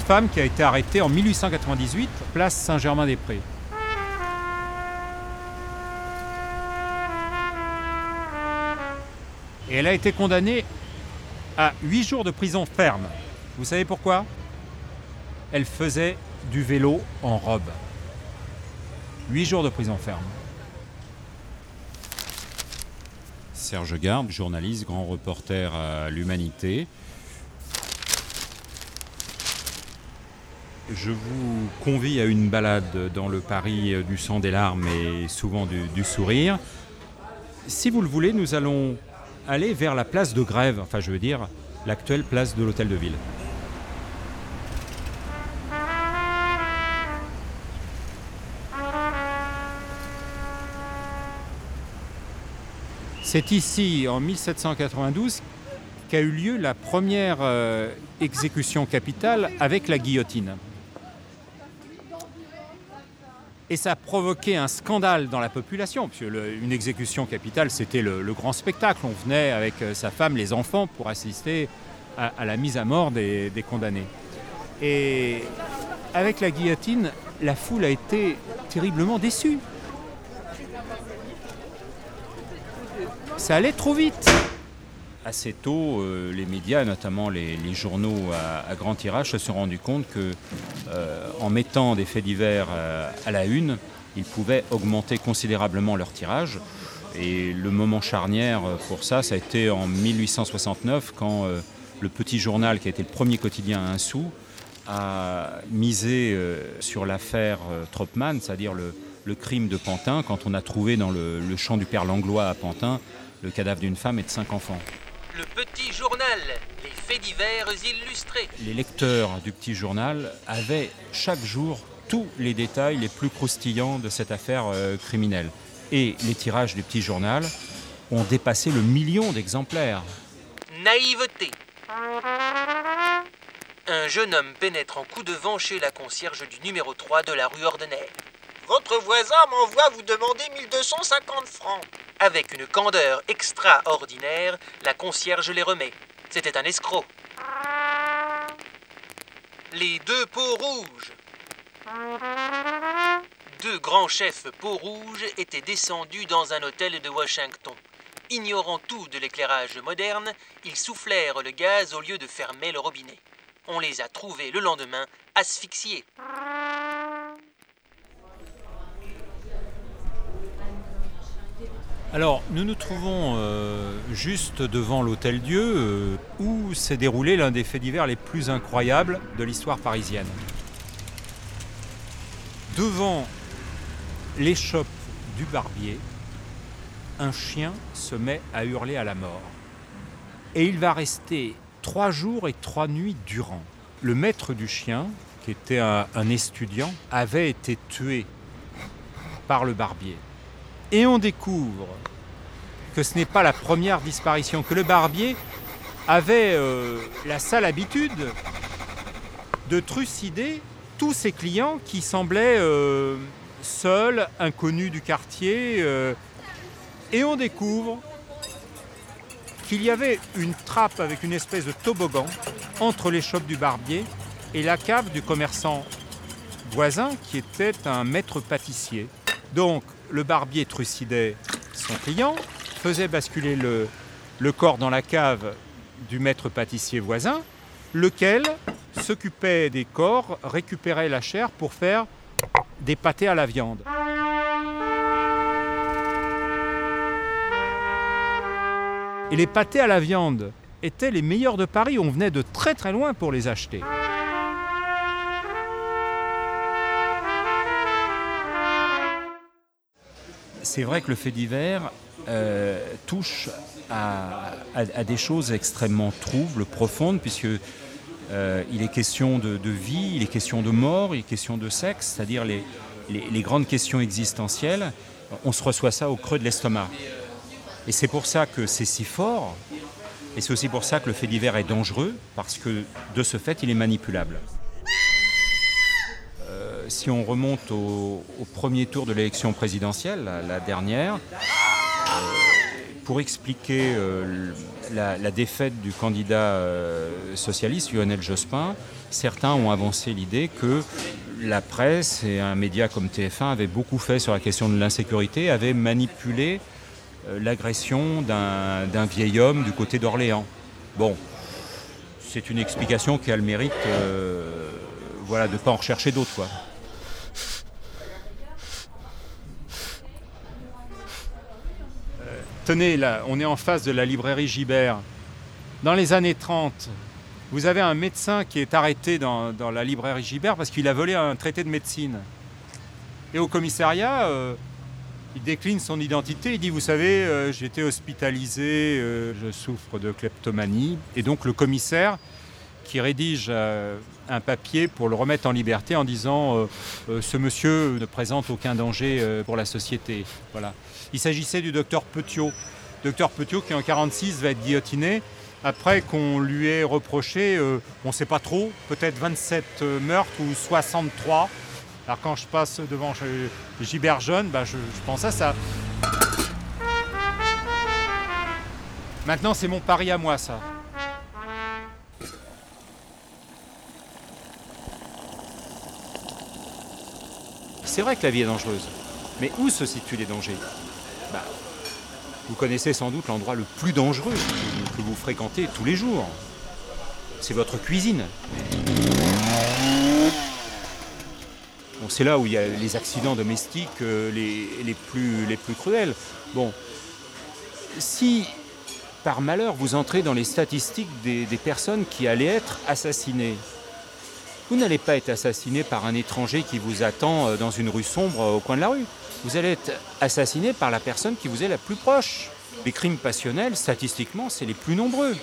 une femme qui a été arrêtée en 1898, place Saint-Germain-des-Prés. Et elle a été condamnée à 8 jours de prison ferme. Vous savez pourquoi? Elle faisait du vélo en robe. 8 jours de prison ferme. Serge Garde, journaliste, grand reporter à l'Humanité. Je vous convie à une balade dans le Paris du sang des larmes et souvent du, du sourire. Si vous le voulez, nous allons aller vers la place de Grève, enfin je veux dire l'actuelle place de l'Hôtel de Ville. C'est ici, en 1792, qu'a eu lieu la première euh, exécution capitale avec la guillotine. Et ça a provoqué un scandale dans la population, puisque une exécution capitale, c'était le, grand spectacle. On venait avec euh, sa femme, les enfants, pour assister à, la mise à mort des, condamnés. Et avec la guillotine, la foule a été terriblement déçue. Ça allait trop vite. Assez tôt, euh, les médias, notamment les, journaux à, à grand tirage, se sont rendus compte que en mettant des faits divers euh, à la une, ils pouvaient augmenter considérablement leur tirage. Et le moment charnière euh, pour ça, ça a été en 1869, quand euh, le Petit Journal, qui a été le premier quotidien à un sou, a misé euh, sur l'affaire euh, Tropman, c'est-à-dire le, crime de Pantin, quand on a trouvé dans le champ du père Langlois à Pantin le cadavre d'une femme et de cinq enfants. Le petit journal, les faits divers illustrés. Les lecteurs du petit journal avaient chaque jour tous les détails les plus croustillants de cette affaire euh, criminelle. Et les tirages du petit journal ont dépassé le million d'exemplaires. Naïveté. Un jeune homme pénètre en coup de vent chez la concierge du numéro 3 de la rue Ordener. Votre voisin m'envoie vous demander 1250 francs. Avec une candeur extraordinaire, la concierge les remet. C'était un escroc. Les deux peaux rouges. Deux grands chefs peaux rouges étaient descendus dans un hôtel de Washington. Ignorant tout de l'éclairage moderne, ils soufflèrent le gaz au lieu de fermer le robinet. On les a trouvés le lendemain asphyxiés. Alors, nous nous trouvons euh, juste devant l'Hôtel Dieu, euh, où s'est déroulé l'un des faits divers les plus incroyables de l'histoire parisienne. Devant l'échoppe du barbier, un chien se met à hurler à la mort. Et il va rester trois jours et trois nuits durant. Le maître du chien, qui était un, un étudiant, avait été tué par le barbier. Et on découvre que ce n'est pas la première disparition, que le barbier avait euh, la sale habitude de trucider tous ses clients qui semblaient euh, seuls, inconnus du quartier. euh, et on découvre qu'il y avait une trappe avec une espèce de toboggan entre l'échoppe du barbier et la cave du commerçant voisin qui était un maître pâtissier. Donc le barbier trucidait son client, faisait basculer le, corps dans la cave du maître pâtissier voisin, lequel s'occupait des corps, récupérait la chair pour faire des pâtés à la viande. Et les pâtés à la viande étaient les meilleurs de Paris, on venait de très très loin pour les acheter. C'est vrai que le fait divers euh, touche à, des choses extrêmement troubles, profondes, puisque euh, il est question de, vie, il est question de mort, il est question de sexe, c'est-à-dire les, les- les grandes questions existentielles. On se reçoit ça au creux de l'estomac. Et c'est pour ça que c'est si fort, et c'est aussi pour ça que le fait divers est dangereux, parce que de ce fait, il est manipulable. Si on remonte au, premier tour de l'élection présidentielle, la, dernière, pour expliquer euh, la, défaite du candidat euh, socialiste, Lionel Jospin, certains ont avancé l'idée que la presse et un média comme TF1 avaient beaucoup fait sur la question de l'insécurité, avaient manipulé euh, l'agression d'un vieil homme du côté d'Orléans. Bon, c'est une explication qui a le mérite voilà, de ne pas en rechercher d'autres. quoi. Euh, On est en face de la librairie Gibert. Dans les années 30, vous avez un médecin qui est arrêté dans, la librairie Gibert parce qu'il a volé un traité de médecine. Et au commissariat, euh, il décline son identité. Il dit, vous savez, euh, été hospitalisé, euh, je souffre de kleptomanie. Et donc le commissaire qui rédige euh, un papier pour le remettre en liberté en disant, euh, euh, ce monsieur ne présente aucun danger pour la société. Voilà. Il s'agissait du docteur Petiot. Docteur Petiot qui en 46 va être guillotiné après qu'on lui ait reproché, on ne sait pas trop, peut-être 27 euh, meurtres ou 63. Alors quand je passe devant Gibert Jeune, bah, je, je pense à ça. Maintenant c'est mon pari à moi ça. C'est vrai que la vie est dangereuse. Mais où se situent les dangers? Bah, Vous connaissez sans doute l'endroit le plus dangereux que, vous fréquentez tous les jours. C'est votre cuisine. Bon, c'est là où il y a les accidents domestiques euh, les, plus, les plus cruels. Bon, si par malheur vous entrez dans les statistiques des personnes qui allaient être assassinées, vous n'allez pas être assassiné par un étranger qui vous attend euh, dans une rue sombre euh, au coin de la rue. Vous allez être assassiné par la personne qui vous est la plus proche. Les crimes passionnels, statistiquement, c'est les plus nombreux.